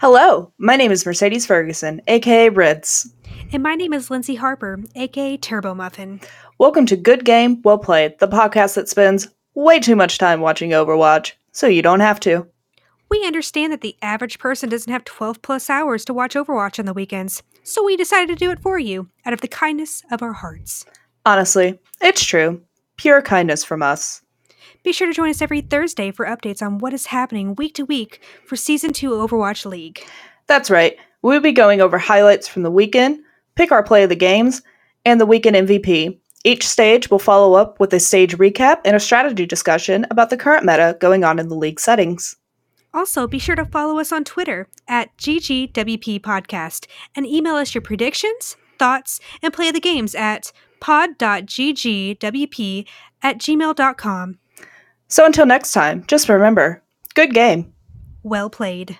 Hello, my name is Mercedez Ferguson, aka Rids. And my name is Lindsey Harper, aka Turbomuffin. Welcome to Good Game, Well Played, the podcast that spends way too much time watching Overwatch, so you don't have to. We understand that the average person doesn't have 12 plus hours to watch Overwatch on the weekends, so we decided to do it for you out of the kindness of our hearts. Honestly, it's true. Pure kindness from us. Be sure to join us every Thursday for updates on what is happening week to week for Season 2 Overwatch League. That's right, we'll be going over highlights from the weekend, pick our play of the games, and the weekend MVP. Each stage will follow up with a stage recap and a strategy discussion about the current meta going on in the league settings. Also, be sure to follow us on Twitter at GGWP Podcast and email us your predictions, thoughts, and play of the games at pod.ggwp at gmail.com. So until next time, just remember good game. Well played.